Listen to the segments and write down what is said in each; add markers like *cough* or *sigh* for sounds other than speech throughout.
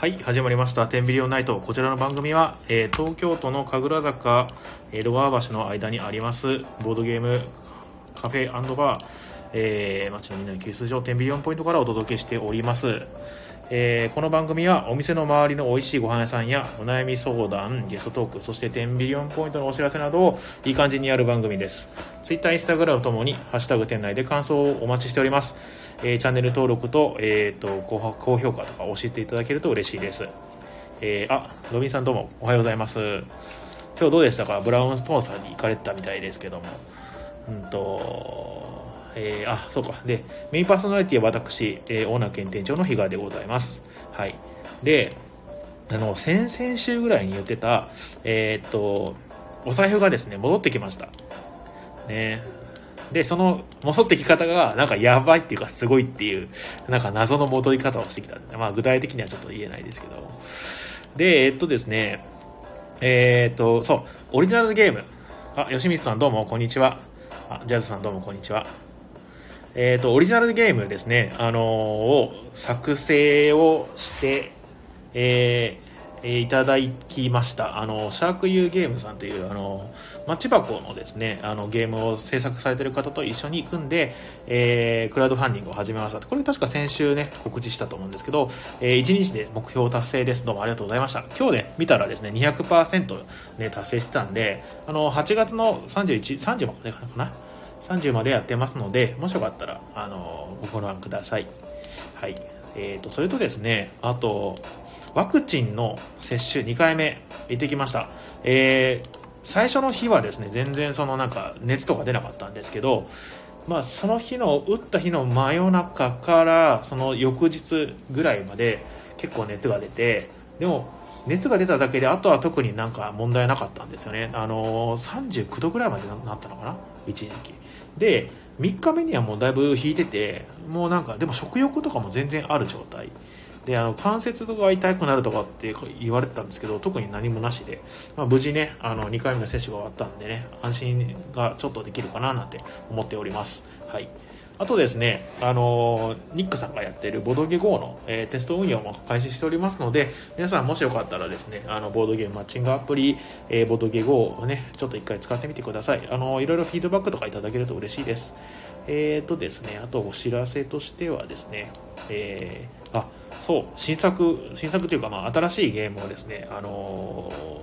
はい始まりました「テンビリオンナイト」こちらの番組は、えー東京都の神楽坂江戸川橋の間にありますボードゲームカフェバー、えー、町のみんなの給水所テンビリオンポイントからお届けしております、えーこの番組はお店の周りの美味しいご飯屋さんやお悩み相談ゲストトークそしてテンビリオンポイントのお知らせなどをいい感じにやる番組です。Twitter、Instagram ともに「ハッシュタグ店内」で感想をお待ちしております。えーチャンネル登録と,、えー、と高高評価とか教えていただけると嬉しいです、えーあロビンさんどうもおはようございます。今日どうでしたか？ブラウンストーンさんに行かれてたみたいですけども。うんとえーあそうか。でメインパーソナリティは私、えーオーナー兼店長の比嘉でございます。はい。であの先々週ぐらいに言ってたえーっとお財布がですね戻ってきました。ね。でその戻ってき方がなんかやばいっていうかすごいっていうなんか謎の戻り方をしてきたまあ具体的にはちょっと言えないですけど。でえっとですねえっとそうオリジナルゲーム。あ吉光さんどうもこんにちは。あジャズさんどうもこんにちは。えっとオリジナルゲームですね。あのを作成をしてえーえーいただきました。あのシャーク U ゲームさんというあのマッチ箱のですねあのゲームを制作されている方と一緒に組んで、えークラウドファンディングを始めました。これ確か先週ね告知したと思うんですけど、え1日で目標達成です。どうもありがとうございました。今日ね見たらですね200%、ね、達成してたんであの8月の3130までかな？30までやってますのでもしよかったらあのご覧ください。はい。えー、とそれとですねあとワクチンの接種2回目行ってきました、えー最初の日はですね全然そのなんか熱とか出なかったんですけどまあその日の打った日の真夜中からその翌日ぐらいまで結構熱が出てでも熱が出ただけであとは特になんか問題なかったんですよね。あのー39度ぐらいまでななったのかな？一時期で3日目にはもうだいぶ引いててもうなんかでも食欲とかも全然ある状態。であの関節が痛くなるとかって言われてたんですけど特に何もなしで、まあ、無事ねあの2回目の接種が終わったんでね安心がちょっとできるかななんて思っております。はい。あとですね、あのニックさんがやっているボードゲ GO の、えーテスト運用も開始しておりますので、皆さんもしよかったらですね、あの、ボードゲームマッチングアプリ、えーボードゲ GO をね、ちょっと一回使ってみてください。あのいろいろフィードバックとかいただけると嬉しいです。えーとですね、あとお知らせとしてはですね、えーあ、そう、新作、新作というか、まあ、新しいゲームをですね、あの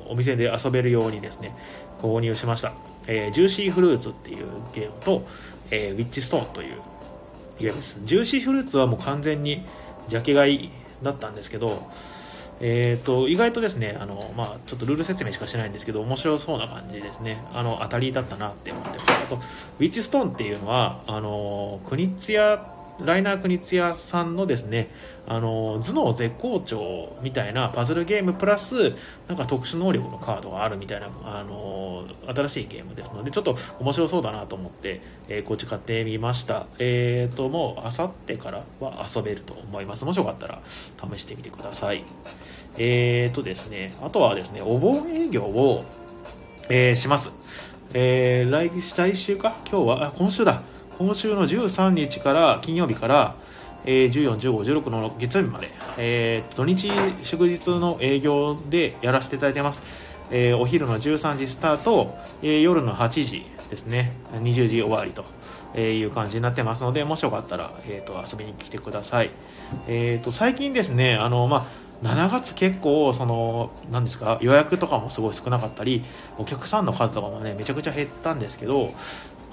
お店で遊べるようにですね、購入しました。えージューシーフルーツっていうゲームと、えーウィッチストーンというゲームです。ジューシーフルーツはもう完全にジャケ買いだったんですけど、えー、と意外とですねあの、まあ、ちょっとルール説明しかしてないんですけど面白そうな感じですねあの当たりだったなって思ってますあとウィッチストーンっていうのはあの国津屋ライナー国津屋さんのですねあの頭脳絶好調みたいなパズルゲームプラスなんか特殊能力のカードがあるみたいなあの新しいゲームですのでちょっと面白そうだなと思って、えーこっち買ってみました。えっ、ともうあさってからは遊べると思います。もしよかったら試してみてください。えーとですね、あとはですね、お盆営業を、えーします。えー来来週か？今日は、あ、今週だ。今週の13日から、金曜日から、えー14、15、16の月曜日まで、えー土日祝日の営業でやらせていただいてます。えーお昼の13時スタート、えー夜の8時ですね、20時終わりと。えーいう感じになってますので、もしよかったら、えー、と遊びに来てください。えー、と最近ですね、あのまあ7月結構そのなんですか予約とかもすごい少なかったりお客さんの数とかもねめちゃくちゃ減ったんですけど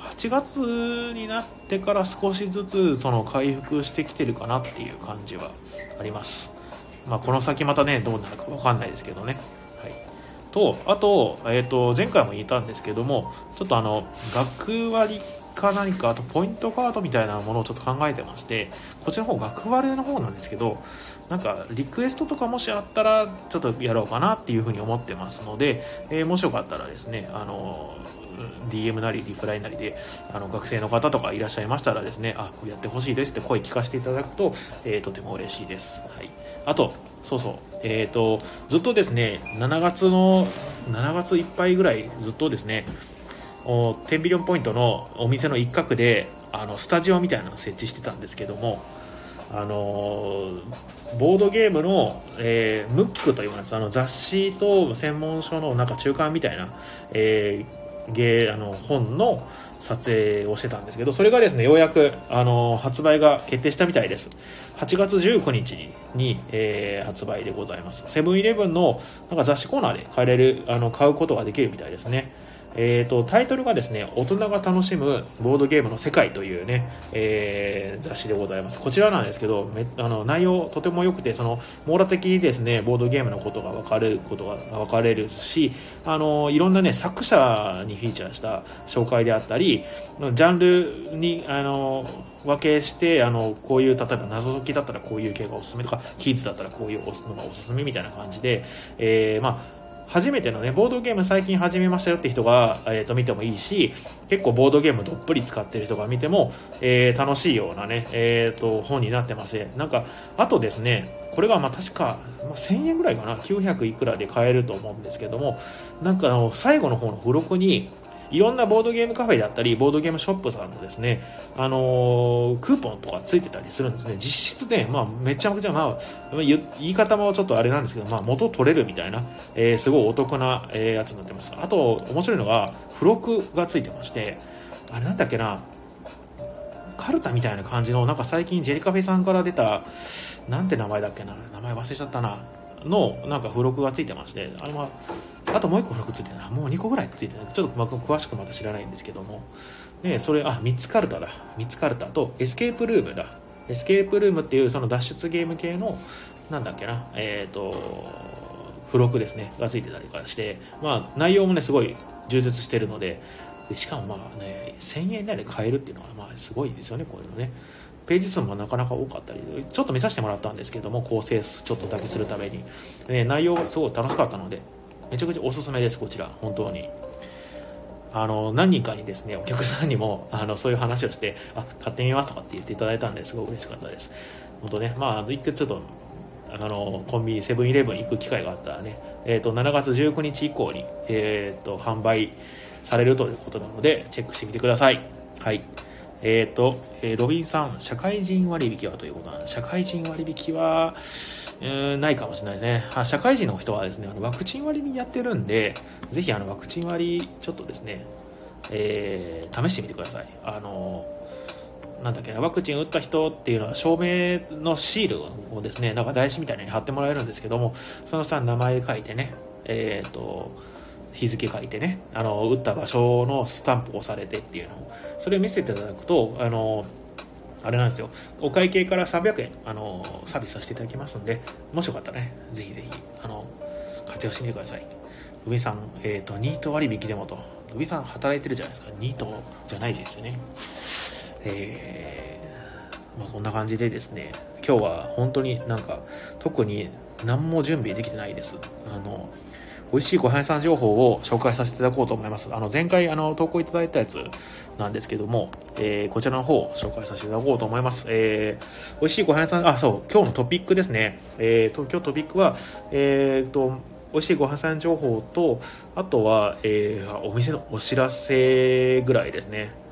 8月になってから少しずつその回復してきてるかなっていう感じはあります、まあ、この先またねどうなるかわかんないですけどね。はい。とあと,、えー、と前回も言ったんですけどもちょっとあの学割か何かあとポイントカードみたいなものをちょっと考えてましてこっちの方学割の方なんですけどなんかリクエストとかもしあったらちょっとやろうかなっていうふうに思ってますので、えーもしよかったらですねあの DM なりリプライなりであの学生の方とかいらっしゃいましたらですねあこれやってほしいですって声聞かせていただくと、えーとても嬉しいです、はい、あとそうそう。えっ、とずっとですね7月の7月いっぱいぐらいずっとですねお10ビリオンポイントのお店の一角であのスタジオみたいなのを設置してたんですけどもあのボードゲームの、えー、ムックというやつあの雑誌と専門書のなんか中間みたいな、えー、ゲーあの本の撮影をしてたんですけどそれがですねようやくあの発売が決定したみたいです。8月19日に、えー、発売でございます。セブンイレブンのなんか雑誌コーナーで買えれるあの買うことができるみたいですね。えーと、タイトルがですね大人が楽しむボードゲームの世界というね、えー、雑誌でございます。こちらなんですけどめあの内容とても良くてその網羅的にですねボードゲームのことが分かれることが分かれるしあのいろんなね作者にフィーチャーした紹介であったりジャンルにあの分けしてあのこういう例えば謎解きだったらこういう系がおすすめとかキッズだったらこういうのがおすすめみたいな感じで、えー、まあ初めてのね、ボードゲーム最近始めましたよって人が、えー、と見てもいいし、結構ボードゲームどっぷり使ってる人が見ても、えー、楽しいようなね、えー、と本になってます。なんか、あとですね、これがまあ確か、まあ、1000円ぐらいかな、900いくらで買えると思うんですけども、なんかあの最後の方の付録に、いろんなボードゲームカフェだったり、ボードゲームショップさんのですね、あのー、クーポンとかついてたりするんですね。実質で、まあ、めちゃくちゃ、まあ、言い方もちょっとあれなんですけど、まあ、元取れるみたいな、えー、すごいお得な、えー、やつになってます。あと、面白いのが、付録がついてまして、あれなんだっけな、カルタみたいな感じの、なんか最近ジェリカフェさんから出た、なんて名前だっけな、名前忘れちゃったな、の、なんか付録がついてまして、あれは、あともう1個付録ついてるな。もう2個ぐらいついてるちょっと詳しくまた知らないんですけども。で、それ、あ、3つカルタだ。3つカルタと、エスケープルームだ。エスケープルームっていうその脱出ゲーム系の、なんだっけな、えっ、ー、と、付録ですね、がついてたりとかして、まあ、内容もね、すごい充実してるので、でしかもまあね、1000円以内で買えるっていうのは、まあ、すごいですよね、こういうのね。ページ数もなかなか多かったり、ちょっと見させてもらったんですけども、構成ちょっとだけするために。ね、内容がすごい楽しかったので、めちゃくちゃおすすめです、こちら、本当に。あの、何人かにですね、お客さんにも、あの、そういう話をして、あ、買ってみますとかって言っていただいたんですごい嬉しかったです。本当ね、まあ、一回ちょっと、あの、コンビニ、セブンイレブン行く機会があったらね、えっ、ー、と、7月19日以降に、えっ、ー、と、販売されるということなので、チェックしてみてください。はい。えっ、ー、と、えロビンさん、社会人割引はということなんで、社会人割引は、えー、ないかもしれないですね。あ社会人の人はですね、あのワクチン割にやってるんで、ぜひあのワクチン割、ちょっとですね、えー、試してみてください。あの、なんだっけな、ワクチン打った人っていうのは証明のシールをですね、なんか台紙みたいに貼ってもらえるんですけども、その下に名前書いてね、えっ、ー、と、日付書いてね、あの、打った場所のスタンプ押されてっていうのを、それを見せていただくと、あの、あれなんですよ。お会計から300円、あの、サービスさせていただきますので、もしよかったらね、ぜひぜひ、あの、活用してみてください。海さん、えっ、ー、と、ニート割引でもと。海さん働いてるじゃないですか。ニートじゃないですよね。えー、まあ、こんな感じでですね、今日は本当になんか、特に何も準備できてないです。あの、美味しいご飯屋さん情報を紹介させていただこうと思います。あの、前回、あの、投稿いただいたやつなんですけども、えー、こちらの方を紹介させていただこうと思います。えー、美味しいご飯屋さん、あ、そう、今日のトピックですね。えー、今日トピックは、えーと、美味しいご飯屋さん情報と、あとは、えー、お店のお知らせぐらいですね。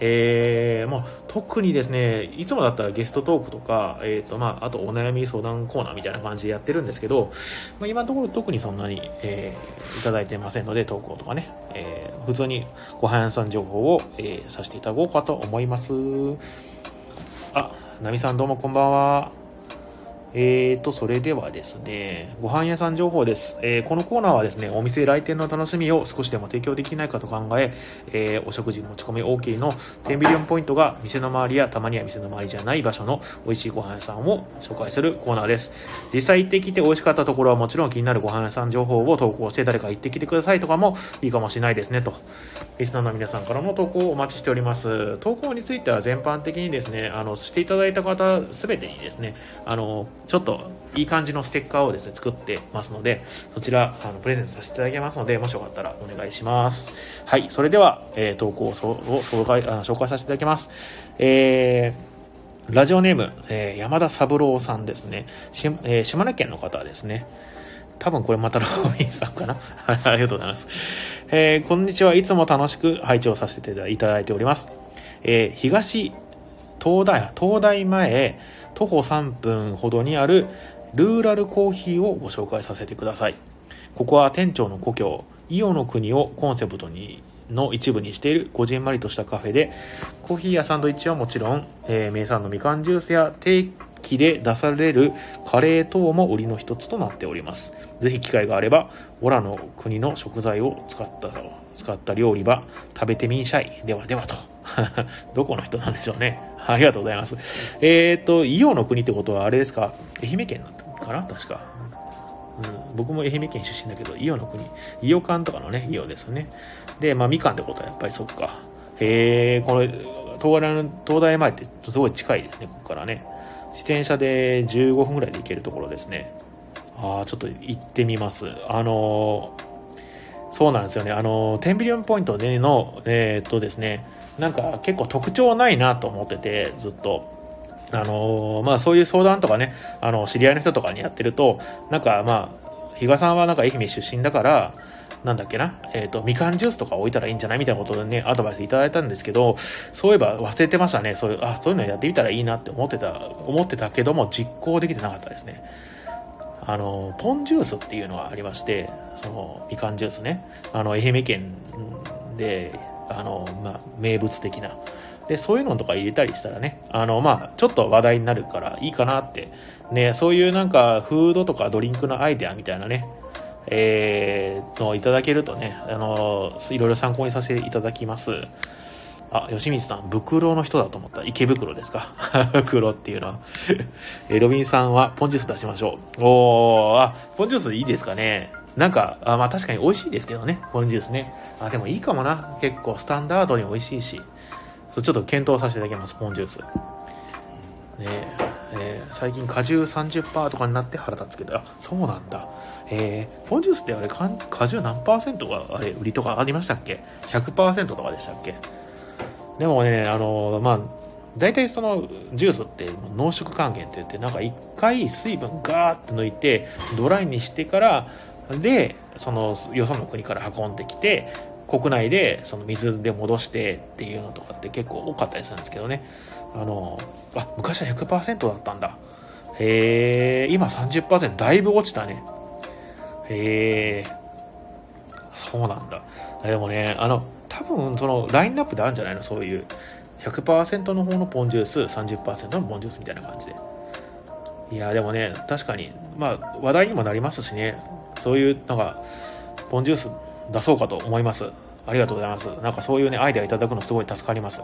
えー、まあ、特にですね、いつもだったらゲストトークとか、えっ、ー、と、まあ、あとお悩み相談コーナーみたいな感じでやってるんですけど、まあ、今のところ特にそんなに、えー、いただいてませんので、投稿とかね、えー、普通にごはん屋さん情報を、えー、させていただこうかと思います。あ、ナミさんどうもこんばんは。えーと、それではですね、ご飯屋さん情報です。えー、このコーナーはですね、お店来店の楽しみを少しでも提供できないかと考え、えー、お食事持ち込み OK の10ビリオンポイントが店の周りやたまには店の周りじゃない場所の美味しいご飯屋さんを紹介するコーナーです。実際行ってきて美味しかったところはもちろん気になるご飯屋さん情報を投稿して誰か行ってきてくださいとかもいいかもしれないですねと。リスナーの皆さんからの投稿をお待ちしております。投稿については全般的にですね、あの、していただいた方すべてにですね、あの、ちょっといい感じのステッカーをですね、作ってますので、そちら、あの、プレゼントさせていただきますので、もしよかったらお願いします。はい、それでは、えー、投稿を紹介あ紹介させていただきます。えー、ラジオネーム、えー、山田三郎さんですね。し、えー、島根県の方ですね。多分これまたロビンさんかな *laughs* ありがとうございます。えー、こんにちは。いつも楽しく拝聴させていただいております。えー、東東大、東大前、徒歩3分ほどにあるルーラルコーヒーをご紹介させてください。ここは店長の故郷伊予の国をコンセプトにの一部にしているこじんまりとしたカフェでコーヒーやサンドイッチはもちろん、えー、名産のみかんジュースや定期で出されるカレー等も売りの一つとなっております。ぜひ機会があればオラの国の食材を使った使った料理は食べてみんしゃい。ではではと。*laughs* どこの人なんでしょうねありがとうございますえっ、ー、と伊予の国ってことはあれですか？愛媛県かな？確かうん、僕も愛媛県出身だけど、伊予の国、伊予館とかのね、伊予ですよね。で、まあ、みかんってことはやっぱりそっか。へえ、こ、の、東大前ってすごい近いですね、ここからね。自転車で15分ぐらいで行けるところですね。ああ、ちょっと行ってみます。あのー、そうなんですよね。あのー、テンビリオンポイントでの、えー、っとですね、なんか結構特徴ないなと思ってて、ずっと。あのー、まあそういう相談とかね、あの、知り合いの人とかにやってると、なんかまあ、比嘉さんはなんか愛媛出身だから、なんだっけな、えっ、ー、と、みかんジュースとか置いたらいいんじゃないみたいなことでね、アドバイスいただいたんですけど、そういえば忘れてましたね。そういう、あ、そういうのやってみたらいいなって思ってた、思ってたけども、実行できてなかったですね。あの、ポンジュースっていうのがありまして、その、みかんジュースね、あの、愛媛県で、あの、まあ、名物的な、で、そういうのとか入れたりしたらね、あの、まあ、ちょっと話題になるからいいかなって、ね、そういうなんか、フードとかドリンクのアイデアみたいなね、えー、のいただけるとね、あの、いろいろ参考にさせていただきます。あ、吉光さん、袋の人だと思った。池袋ですか？*laughs* 袋っていうのは *laughs* えロビンさんはポンジュース出しましょう。おー、あ、ポンジュースいいですかね？なんか、あまあ確かに美味しいですけどね、ポンジュースね。あ、でもいいかもな。結構スタンダードに美味しいし。ちょっと検討させていただきます、ポンジュース。ねえー、最近果汁30%とかになって腹立つけど、あ、そうなんだ。えー、ポンジュースってあれ、果汁何パーセントがあれ、売りとかありましたっけ ?100% とかでしたっけ？でもね、あの、まあ、大体そのジュースって濃縮還元って言ってなんか一回水分ガーって抜いてドライにしてからでそのよその国から運んできて国内でその水で戻してっていうのとかって結構多かったりするんですけどね。あのあ昔は100%だったんだ。へえ今30%だいぶ落ちたね。へえそうなんだ。でもねあの多分そのラインナップであるんじゃないの？そういう100%の方のポンジュース30%のポンジュースみたいな感じで。いやでもね確かにまあ話題にもなりますしね。そういうなんかポンジュース出そうかと思います。ありがとうございます。なんかそういうね、アイデアいただくのすごい助かります。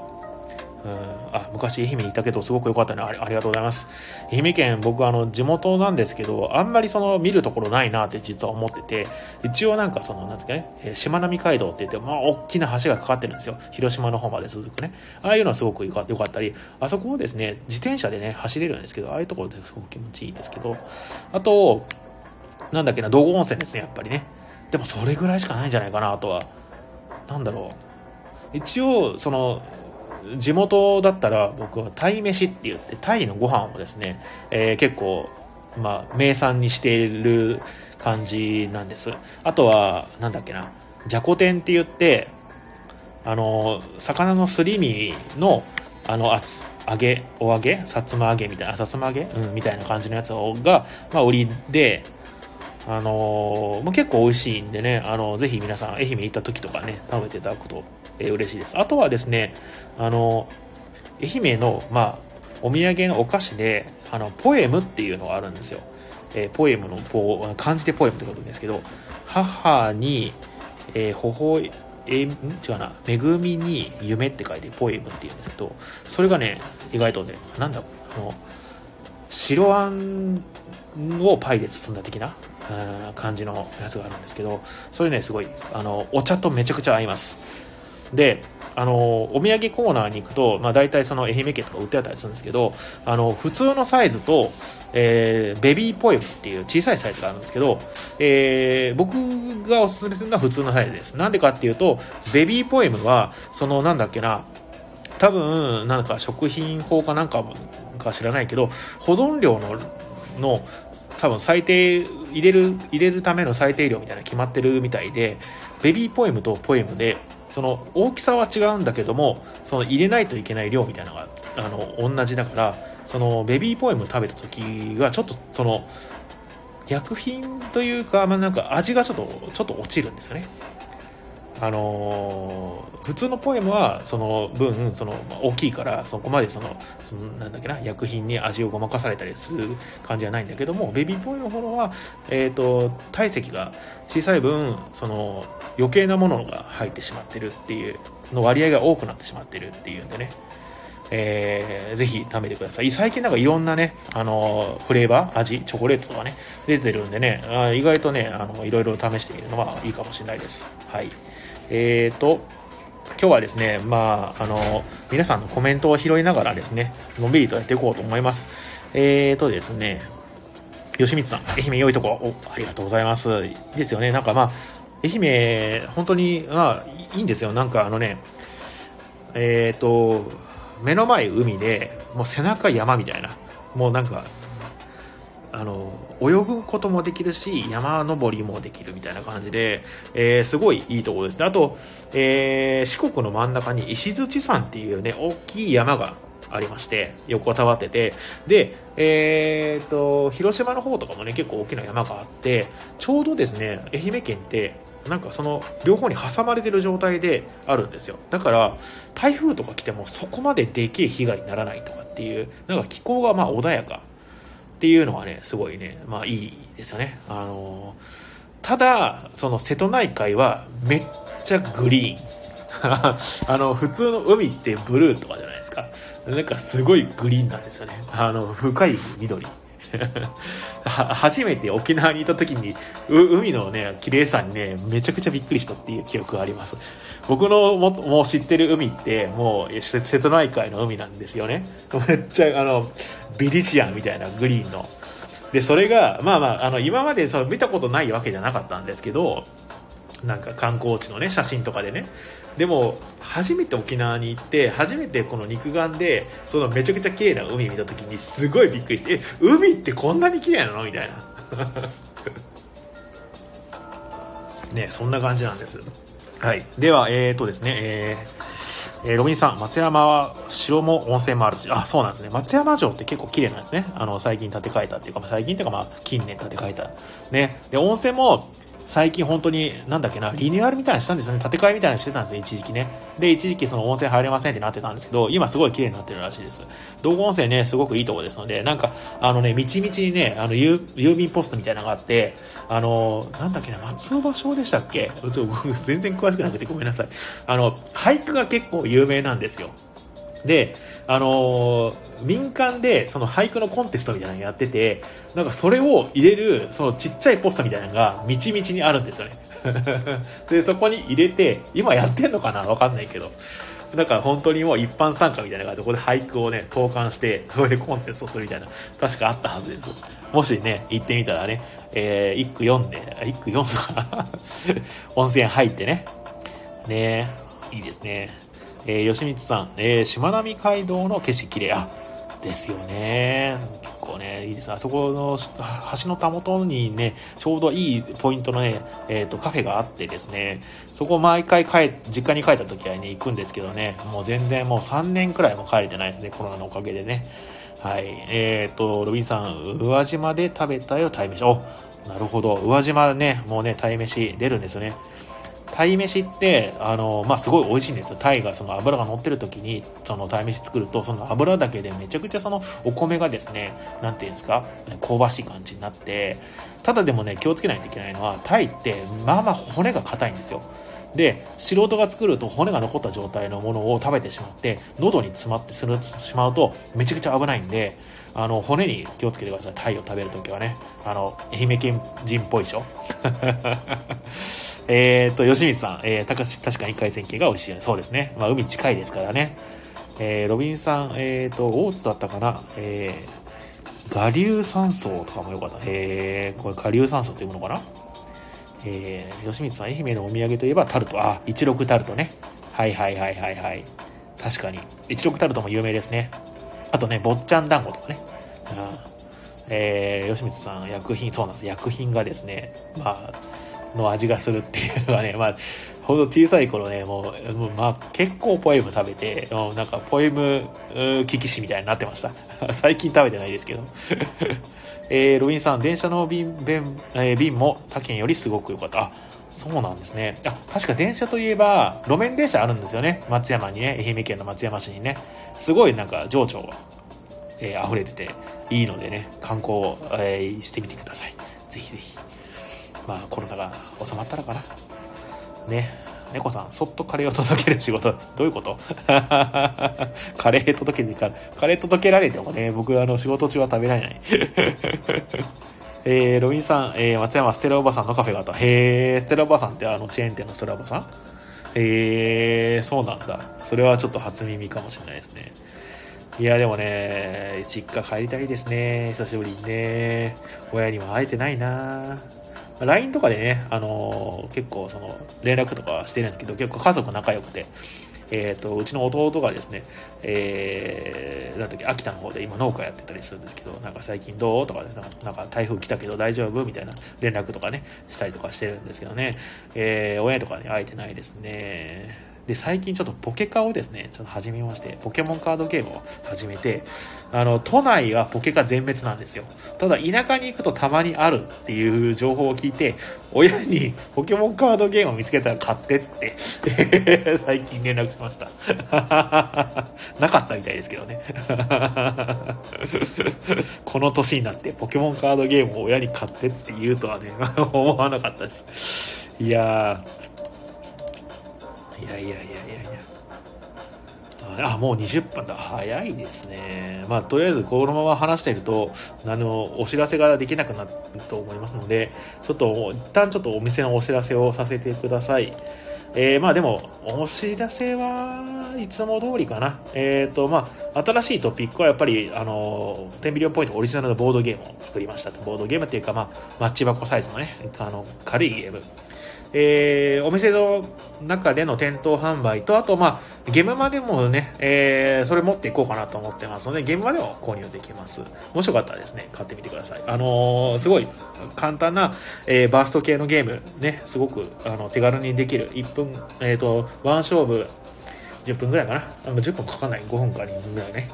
うんあ昔愛媛にいたけどすごく良かったねありがとうございます愛媛県僕あの地元なんですけどあんまりその見るところないなって実は思ってて一応なんかそのなんですかねしまなみ海道って言ってまあ大きな橋がかかってるんですよ広島の方まで続くねああいうのはすごく良かったりあそこをですね自転車でね走れるんですけどああいうところですごく気持ちいいんですけどあとなんだっけな道後温泉ですねやっぱりね。でもそれぐらいしかないんじゃないかなとは。なんだろう。一応その地元だったら僕は鯛飯って言ってタイのご飯をですね、えー、結構まあ名産にしている感じなんです。あとはなんだっけなじゃこ天って言ってあの魚のすり身のあの厚揚げお揚げさつま揚げみたいなさつま揚げ、うん、みたいな感じのやつが、まあ、売りであのー、まあ、結構美味しいんでね、あのー、ぜひ皆さん、愛媛行った時とかね、食べていただくと、えー、嬉しいです。あとはですね、あの、愛媛の、まあ、お土産のお菓子で、あの、ポエムっていうのがあるんですよ。えポエムのポ、漢字でポエムってことですけど、母に、えー、ほほえ、えん？違うな、恵みに夢って書いてポエムって言うんですけど、それがね、意外とね、なんだろう、あの、白あんをパイで包んだ的な感じのやつがあるんですけど、それね、すごい、あの、お茶とめちゃくちゃ合います。で、あの、お土産コーナーに行くと、まあ大体その愛媛県とか売ってあったりするんですけど、あの、普通のサイズと、えー、ベビーポエムっていう小さいサイズがあるんですけど、えー、僕がおすすめするのは普通のサイズです。なんでかっていうと、ベビーポエムは、そのなんだっけな、多分、なんか食品法かなんかか知らないけど、保存量のの多分最低入れる入れるための最低量みたいな決まってるみたいでベビーポエムとポエムでその大きさは違うんだけどもその入れないといけない量みたいなのがあの同じだからそのベビーポエム食べた時がちょっとその薬品というか、まあ、なんか味がちょっとちょっと落ちるんですよね。あのー、普通のポエムはその分その、大きいからそこまでそのそのなんだっけな薬品に味をごまかされたりする感じはないんだけどもベビーポエムの方は、えーと、体積が小さい分その余計なものが入ってしまってるっていうの割合が多くなってしまってるっていうんでねえー、ぜひ食べてください。最近なんかいろんなね、あの、フレーバー、味、チョコレートとかね、出てるんでね、あ意外とね、あの、いろいろ試してみるのはいいかもしれないです。はい。えーと、今日はですね、まあ、あの、皆さんのコメントを拾いながらですね、のんびりとやっていこうと思います。えーとですね、吉光さん、愛媛良いとこ、お、ありがとうございます。いいですよね。なんかまあ、愛媛、本当に、まあ、いいんですよ。なんかあのね、えーと、目の前海で、もう背中山みたいな、もうなんか、あの泳ぐこともできるし山登りもできるみたいな感じで、えー、すごいいいところですね。あと、えー、四国の真ん中に石槌山っていうね大きい山がありまして横たわってて。で、えーと、広島の方とかもね結構大きな山があってちょうどですね愛媛県ってなんかその両方に挟まれてる状態であるんですよ。だから台風とか来てもそこまででけえ被害にならないとかっていうなんか気候がまあ穏やかっていうのはね、すごいね、まあいいですよね。あの、ただ、その瀬戸内海はめっちゃグリーン。*laughs* あの、普通の海ってブルーとかじゃないですか。なんかすごいグリーンなんですよね。あの、深い緑。*laughs* 初めて沖縄にいた時に海のね綺麗さにねめちゃくちゃびっくりしたっていう記憶があります僕のももう知ってる海ってもう瀬戸内海の海なんですよねめっちゃあのビリジアンみたいなグリーンの。でそれがまあまああの今までそ見たことないわけじゃなかったんですけどなんか観光地のね写真とかでね。でも初めて沖縄に行って初めてこの肉眼でそのめちゃくちゃ綺麗な海見た時にすごいびっくりしてえ海ってこんなに綺麗なのみたいな。*laughs* ねそんな感じなんです。はい。ではえ、ー、とですねえーえー、ロビンさん、松山は城も温泉もあるし、あ、そうなんですね。松山城って結構綺麗なんですね。あの、最近建て替えたっていうか、最近っていうかまあ、近年建て替えた。ね。で、温泉も、最近本当に、なんだっけな、リニューアルみたいなしたんですよね。建て替えみたいなしてたんですよ、一時期ね。で、一時期その温泉入れませんってなってたんですけど、今すごい綺麗になってるらしいです。道後温泉ね、すごくいいとこですので、なんか、あのね、みちみちにね、あの、郵便ポストみたいなのがあって、あの、なんだっけな、松尾芭蕉でしたっけ？ちょっと全然詳しくなくてごめんなさい。あの、俳句が結構有名なんですよ。で、あのー、民間でその俳句のコンテストみたいなのやってて、なんかそれを入れる、そのちっちゃいポストみたいなのが、みちみちにあるんですよね。*laughs* で、そこに入れて、今やってんのかな？わかんないけど。だから本当にもう一般参加みたいな感じで、ここで俳句をね、投函して、それでコンテストするみたいな、確かあったはずです。もしね、行ってみたらね、えー、一句読んで、一句読んだかな *laughs* 温泉入ってね。ねいいですね。えー、吉光さん、えー、しまなみ海道の景色綺麗。あ、ですよね。結構ね、いいです。あそこの橋のたもとにね、ちょうどいいポイントのね、えっ、ー、と、カフェがあってですね、そこ毎回帰、実家に帰った時はね、行くんですけどね、もう全然もう3年くらいも帰れてないですね、コロナのおかげでね。はい。えっ、ー、と、ロビンさん、宇和島で食べたよ、鯛めし。お、なるほど。宇和島ね、もうね、鯛めし出るんですよね。鯛めしって、あの、まあ、すごい美味しいんですよ。鯛がその油が乗ってる時に、その鯛めし作ると、その油だけでめちゃくちゃそのお米がですね、なんていうんですか、香ばしい感じになって、ただでもね、気をつけないといけないのは、鯛って、まあまあ骨が硬いんですよ。で、素人が作ると骨が残った状態のものを食べてしまって、喉に詰まってするしまうと、めちゃくちゃ危ないんで、あの、骨に気をつけてください。鯛を食べるときはね。あの、愛媛県人っぽいでしょ？*laughs* えっと、吉光さん、えー、たかし、確かに海鮮系が美味しい。そうですね。まあ、海近いですからね。えー、ロビンさん、えっ、ー、と、大津だったかな？えー、我流山荘とかもよかった。えー、これ我流山荘っていうものかな？えー、吉光さん、愛媛のお土産といえばタルト。あ、一六タルトね。はいはいはいはいはい。確かに。一六タルトも有名ですね。あとね、坊ちゃん団子とかね。あえー、吉光さん、薬品、そうなんです。薬品がですね、まあ、の味がするっていうのがね、まあ、ほんと小さい頃ね、もう、もうまあ、結構ポエム食べて、もうなんかポエム危機師みたいになってました。*laughs* 最近食べてないですけど。*laughs* えー、ロビンさん、電車の便、便、えー、便も他県よりすごく良かった。あ、そうなんですね。あ、確か電車といえば、路面電車あるんですよね。松山にね、愛媛県の松山市にね。すごいなんか情緒が、えー、溢れてていいのでね、観光、えー、してみてください。ぜひぜひ。まあコロナが収まったらかな。ね。猫さん、そっとカレーを届ける仕事、どういうこと？*laughs* カレー届けてか、カレー届けられてもね、僕、あの、仕事中は食べられない。*laughs* えー、ロビンさん、えー、松山ステラおばさんのカフェがあった。へー、ステラおばさんってあの、チェーン店のステラおばさん？へー、そうなんだ。それはちょっと初耳かもしれないですね。いや、でもね、実家帰りたいですね。久しぶりにね。親にも会えてないな LINE とかでね、あのー、結構その連絡とかしてるんですけど、結構家族仲良くて、えっ、ー、と、うちの弟がですね、えー、なんだっけ、秋田の方で今農家やってたりするんですけど、なんか最近どうとかで、なんか台風来たけど大丈夫みたいな連絡とかね、したりとかしてるんですけどね、えー、親とかに会えてないですね。で、最近ちょっとポケカをですね、ちょっと始めまして、ポケモンカードゲームを始めて、あの、都内はポケカ全滅なんですよ。ただ、田舎に行くとたまにあるっていう情報を聞いて、親にポケモンカードゲームを見つけたら買ってって、*laughs* 最近連絡しました。*laughs* なかったみたいですけどね。*laughs* この年になってポケモンカードゲームを親に買ってって言うとはね、思わなかったです。いやー、いやいやいやいやい。やあもう20分だ。早いですね。まあとりあえずこのまま話しているとあのお知らせができなくなると思いますのでちょっと一旦ちょっとお店のお知らせをさせてください。えー、まあでも、お知らせはいつも通りかな。えっ、ー、と、まあ、新しいトピックはやっぱり、あの、10ビリオンポイントオリジナルのボードゲームを作りました。ボードゲームっていうか、まあ、マッチ箱サイズのね、あの、軽いゲーム。えー、お店の中での店頭販売と、あと、まあ、ゲームまでもね、えー、それ持っていこうかなと思ってますので、ゲームまでも購入できます。もしよかったらですね、買ってみてください。あのー、すごい簡単な、えー、バースト系のゲーム、ね、すごくあの手軽にできる、1分、えっ、ー、と、ワン勝負、10分ぐらいかな。10分かかんない、5分か2分ぐらいね。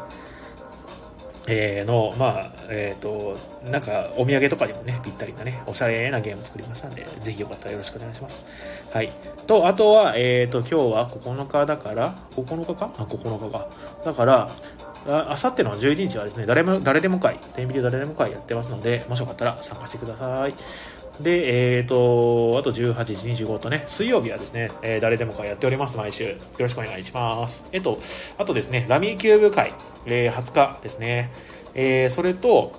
えー、の、まあ、えっ、ー、と、なんか、お土産とかにもね、ぴったりなね、おしゃれなゲーム作りましたんで、ぜひよかったらよろしくお願いします。はい。と、あとは、えっ、ー、と、今日は9日だから、9日か？あ、9日か。だから、あさっての11日はですね、誰も、誰でも会、天秤誰でも会やってますので、もしよかったら参加してください。で、えっ、ー、と、あと18時25とね、水曜日はですね、えー、誰でも会やっております、毎週。よろしくお願いします。えっと、あとですね、ラミーキューブ会、えー、20日ですね。えー、それと、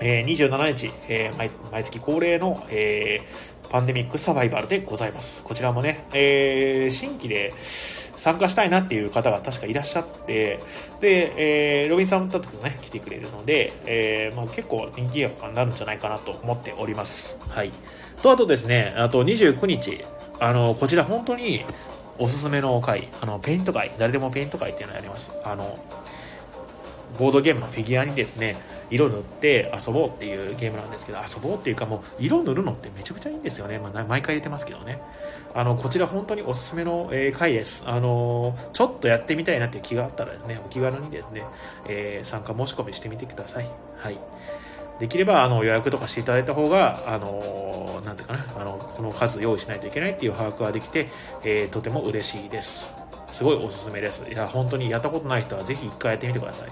えー、27日、えー毎、毎月恒例の、えー、パンデミックサバイバルでございます。こちらもね、えー、新規で参加したいなっていう方が確かいらっしゃって、で、えー、ロビンさんだとね、来てくれるので、えー、まあ、結構人気がになるんじゃないかなと思っております。はい。と、あとですね、あと29日、あの、こちら本当におすすめの回、あの、ペイント会、誰でもペイント会っていうのをやります。あの、ボードゲームのフィギュアにですね、色塗って遊ぼうっていうゲームなんですけど、遊ぼうっていうかもう、色塗るのってめちゃくちゃいいんですよね。まあ、毎回言ってますけどね。あの、こちら本当におすすめの、えー、回です。あのー、ちょっとやってみたいなっていう気があったらですね、お気軽にですね、えー、参加申し込みしてみてください。はい。できればあの予約とかしていただいた方が、あのなんていうかな、あのこの数用意しないといけないっていう把握ができて、え、とても嬉しいです。すごいおすすめです。いや、本当にやったことない人はぜひ一回やってみてください。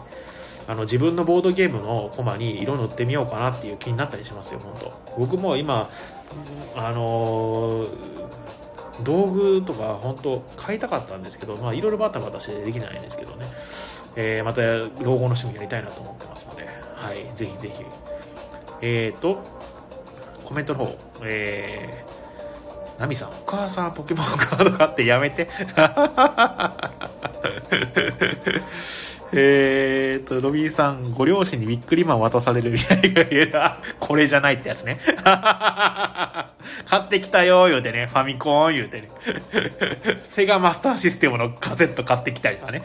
あの自分のボードゲームのコマに色塗ってみようかなっていう気になったりしますよ、本当。僕も今、あの、道具とか本当買いたかったんですけど、まあいろいろバタバタしてできないんですけどね。えー、また老後の趣味やりたいなと思ってますので、はい、ぜひぜひ。えっ、ー、と、コメントの方、えー、ナミさん、お母さんポケモンカード買ってやめて。えーと、ロビーさん、ご両親にビックリマン渡される未来が言え。*laughs* これじゃないってやつね。*laughs* 買ってきたよ、言うてね。ファミコン、言うてね。*laughs* セガマスターシステムのカセット買ってきたりとかね。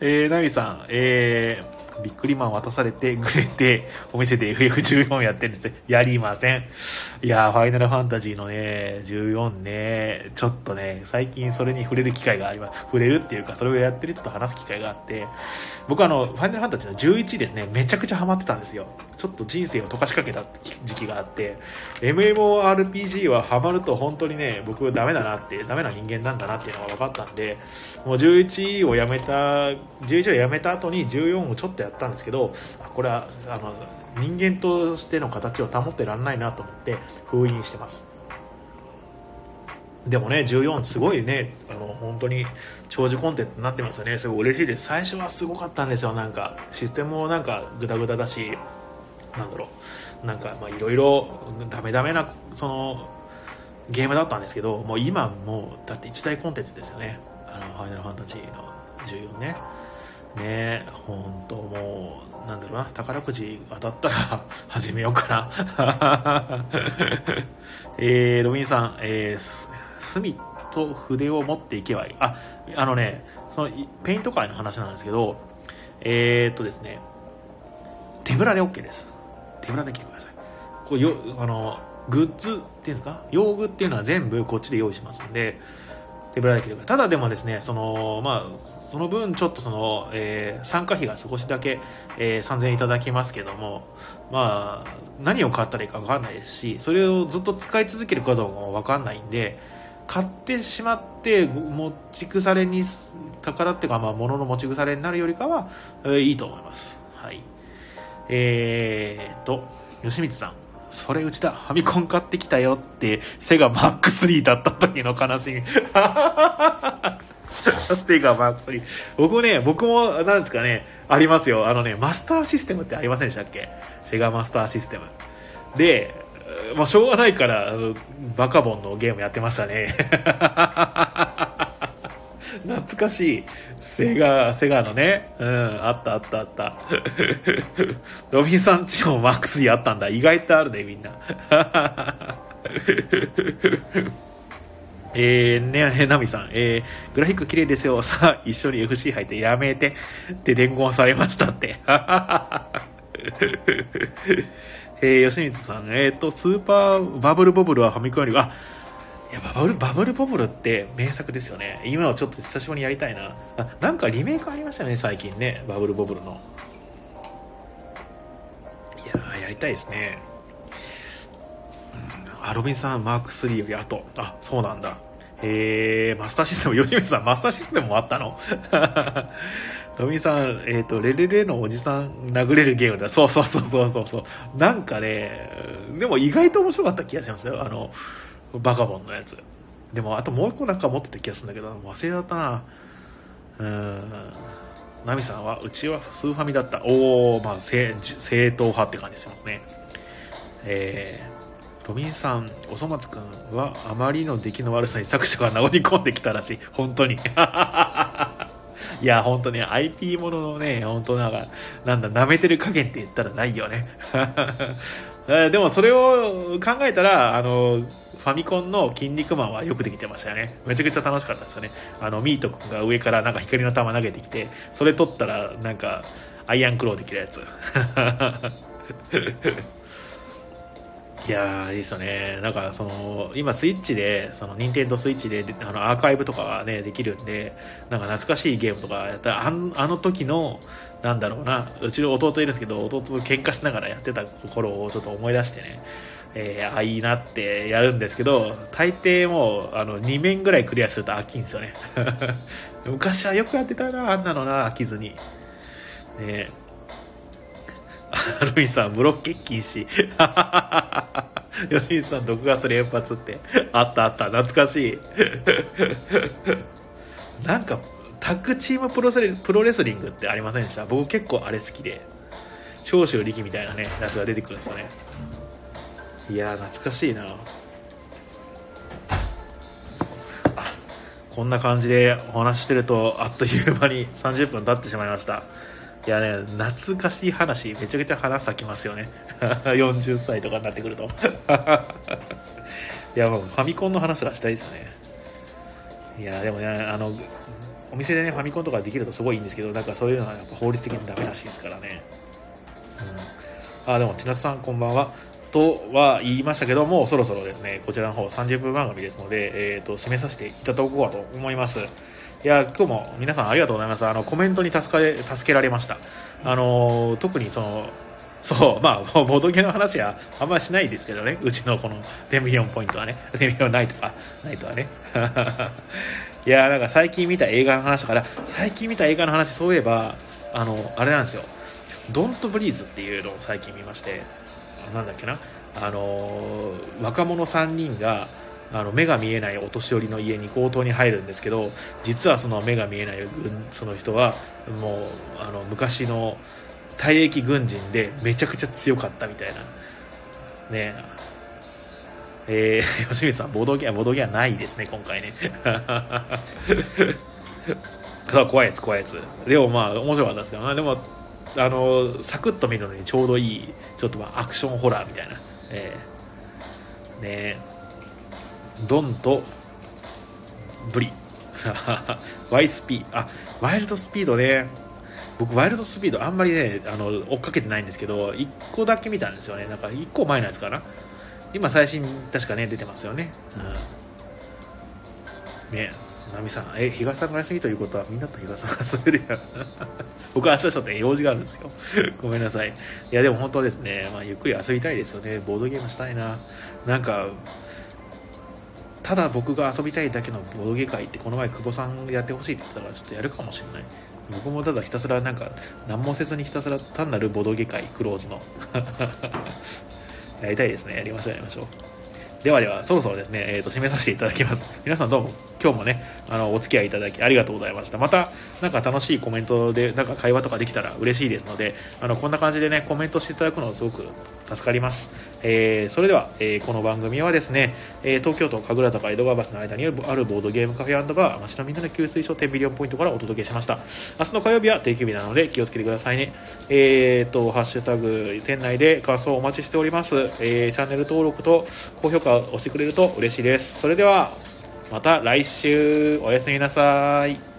えー、ナミさん、えー、ビックリマン渡されてグレてお店で FF14 やってるんです。やりません。いやファイナルファンタジーのね14ね。ちょっとね最近それに触れる機会があります触れるっていうかそれをやってる人と話す機会があって僕あのファイナルファンタジーの11ですねめちゃくちゃハマってたんですよ。ちょっと人生を溶かしかけた時期があって MMORPG はハマると本当にね僕ダメだなってダメな人間なんだなっていうのが分かったんでもう11をやめた11をやめた後に14をちょっとやったんですけどこれはあの人間としての形を保ってらんないなと思って封印してます。でもね14すごいねあの本当に長寿コンテンツになってますよね。すごい嬉しいです。最初はすごかったんですよ。なんかシステムもなんかグダグダだしなんだろう。なんかまあいろいろダメダメなそのゲームだったんですけどもう今もうだって一大コンテンツですよね。あのファイナルファンタジーの14ね。ね本当もうなんだろうな。宝くじ当たったら *laughs* 始めようかな。*laughs* えー、ロビンさん、えー、墨と筆を持っていけばいい。ああのねそのペイント界の話なんですけどえー、っとですね手ぶらで OK です。手ぶらで来てください。こうよあのグッズっていうんですか用具っていうのは全部こっちで用意しますんで手ぶらできるただでもですねそのまあその分ちょっとその、えー、参加費が少しだけ、えー、3000円いただきますけどもまあ何を買ったらいいか分かんないですしそれをずっと使い続けるかどうかも分かんないんで買ってしまって持ち腐れに宝っていうかまあ物の持ち腐れになるよりかは、えー、いいと思います。はい。えーと吉光さんそれうちだ、ファミコン買ってきたよって、セガマック3だった時の悲しみ。*laughs* セガマック3。僕ね、僕も、なんですかね、ありますよ。あのね、マスターシステムってありませんでしたっけ？セガマスターシステム。で、まあ、しょうがないから、あの、バカボンのゲームやってましたね。懐かしい。セガ、セガのね。うん、あったあったあった。*laughs* ロビンさんちもマックスにあったんだ。意外とあるね、みんな。*laughs* えー、ね、ナミさん、えー、グラフィック綺麗ですよ。*laughs* さあ、一緒に FC 入ってやめてって伝言されましたって。えー、吉光さん、えっ、ー、と、スーパーバブルボブルはファミコンより、あ、いやバブルバブルボブルって名作ですよね。今はちょっと久しぶりにやりたいな。あなんかリメイクありましたよね最近ね。バブルボブルの。いややりたいですね、うん、アロビンさんマーク3より後。あそうなんだ。へえマスターシステム吉光さんマスターシステムもあったの？*laughs* ロビンさん、えっ、ー、と、レレレのおじさん殴れるゲームだ。そうそうそうそうそう。なんかね、でも意外と面白かった気がしますよ。あの、バカボンのやつ。でもあともう一個なんか持ってた気がするんだけど忘れちゃったな。うん。ナミさんはうちはスーファミだった。おおまあ正正統派って感じしますね。えー、ロビンさんおそ松くんはあまりの出来の悪さに作者が殴り込んできたらしい。本当に。*laughs* いや、本当ね、IP もののね、本当なんか、なんだ、舐めてる加減って言ったらないよね。*laughs* でもそれを考えたら、あの、ファミコンの筋肉マンはよくできてましたよね。めちゃくちゃ楽しかったですよね。あの、ミート君が上からなんか光の玉投げてきて、それ取ったらなんか、アイアンクローできるやつ。*laughs* いやいいですよね。なんか、その、今スイッチで、その、ニンテンドスイッチで、あの、アーカイブとかがね、できるんで、なんか懐かしいゲームとかやったら、ああの時の、なんだろうな、うちの弟いるんですけど、弟と喧嘩しながらやってた頃をちょっと思い出してね、えー、あいいなってやるんですけど大抵もうあの2面ぐらいクリアすると飽きんですよね。*laughs* 昔はよくやってたなあんなのな飽きずに。ね *laughs* ロビンさんブロッケッ禁止ロビンさん毒ガス連発って。あったあった。懐かしい。*laughs* なんかタッグチームプロプロレスリングってありませんでした？僕結構あれ好きで。長州力みたいなねやつが出てくるんですよね。いや懐かしいな。こんな感じでお話してるとあっという間に30分経ってしまいました。いやね懐かしい話めちゃくちゃ花咲きますよね。*laughs* 40歳とかになってくると。*laughs* いやもうファミコンの話がしたいですよね。いやでもねあのお店でねファミコンとかできるとすごいいいんですけどなんかそういうのはやっぱ法律的にダメらしいですからね、うん、あでも千夏さんこんばんは。とは言いましたけどもそろそろですねこちらの方30分番組ですので、えーと、締めさせていただこうかと思います。いや今日も皆さんありがとうございます。あのコメントに助かれ助けられました。あの特にそのそう、まあ、ボドゲの話はあんまりしないですけどね、うちのこのテンビリオンナイトはね、テンビリオンナイトか、ナイトはね。*laughs* いやなんか最近見た映画の話だから、最近見た映画の話、そういえば、あの、あれなんですよ、ドントブリーズっていうのを最近見まして、なんだっけな、あの、若者3人が、あの目が見えないお年寄りの家に強盗に入るんですけど実はその目が見えないその人はもうあの昔の退役軍人でめちゃくちゃ強かったみたいな。ね。えー、*laughs* 吉水さんボードゲームボードゲームはないですね今回ね。*laughs* 怖いやつ怖いやつ。でもまあ面白かったですよ。でもあのサクッと見るのにちょうどいいちょっとまあアクションホラーみたいな。えー、ね。ドンとブリ。*laughs* ワイスピーあワイルドスピードね。僕ワイルドスピードあんまりねあの追っかけてないんですけど1個だけ見たんですよね。なんか1個前のやつかな。今最新確かね出てますよね。うん。ね。ナミさんえ日傘が休みということはみんなと日傘が遊べるやん。僕は明日ちょっと用事があるんですよ。*laughs* ごめんなさい。いやでも本当ですね、まあ、ゆっくり遊びたいですよね。ボードゲームしたいな。なんかただ僕が遊びたいだけのボードゲー会ってこの前久保さんやってほしいって言ったからちょっとやるかもしれない。僕もただひたすらなんか何もせずにひたすら単なるボードゲ会クローズの。*laughs* やりたいですね。やりましょうやりましょう。ではではそろそろですね、えーと、締めさせていただきます。皆さんどうも今日もねあのお付き合いいただきありがとうございました。またなんか楽しいコメントでなんか会話とかできたら嬉しいですのであのこんな感じでねコメントしていただくのすごく助かります、えー、それでは、えー、この番組はですね、えー、東京都神楽坂江戸川橋の間にあるボードゲームカフェバー町のみんなの給水所10ビリオンポイントからお届けしました。明日の火曜日は定休日なので気をつけてくださいね。えーとハッシュタグ店内で感想をお待ちしております、えー、チャンネル登録と高評価をしてくれると嬉しいです。それではまた来週。おやすみなさい。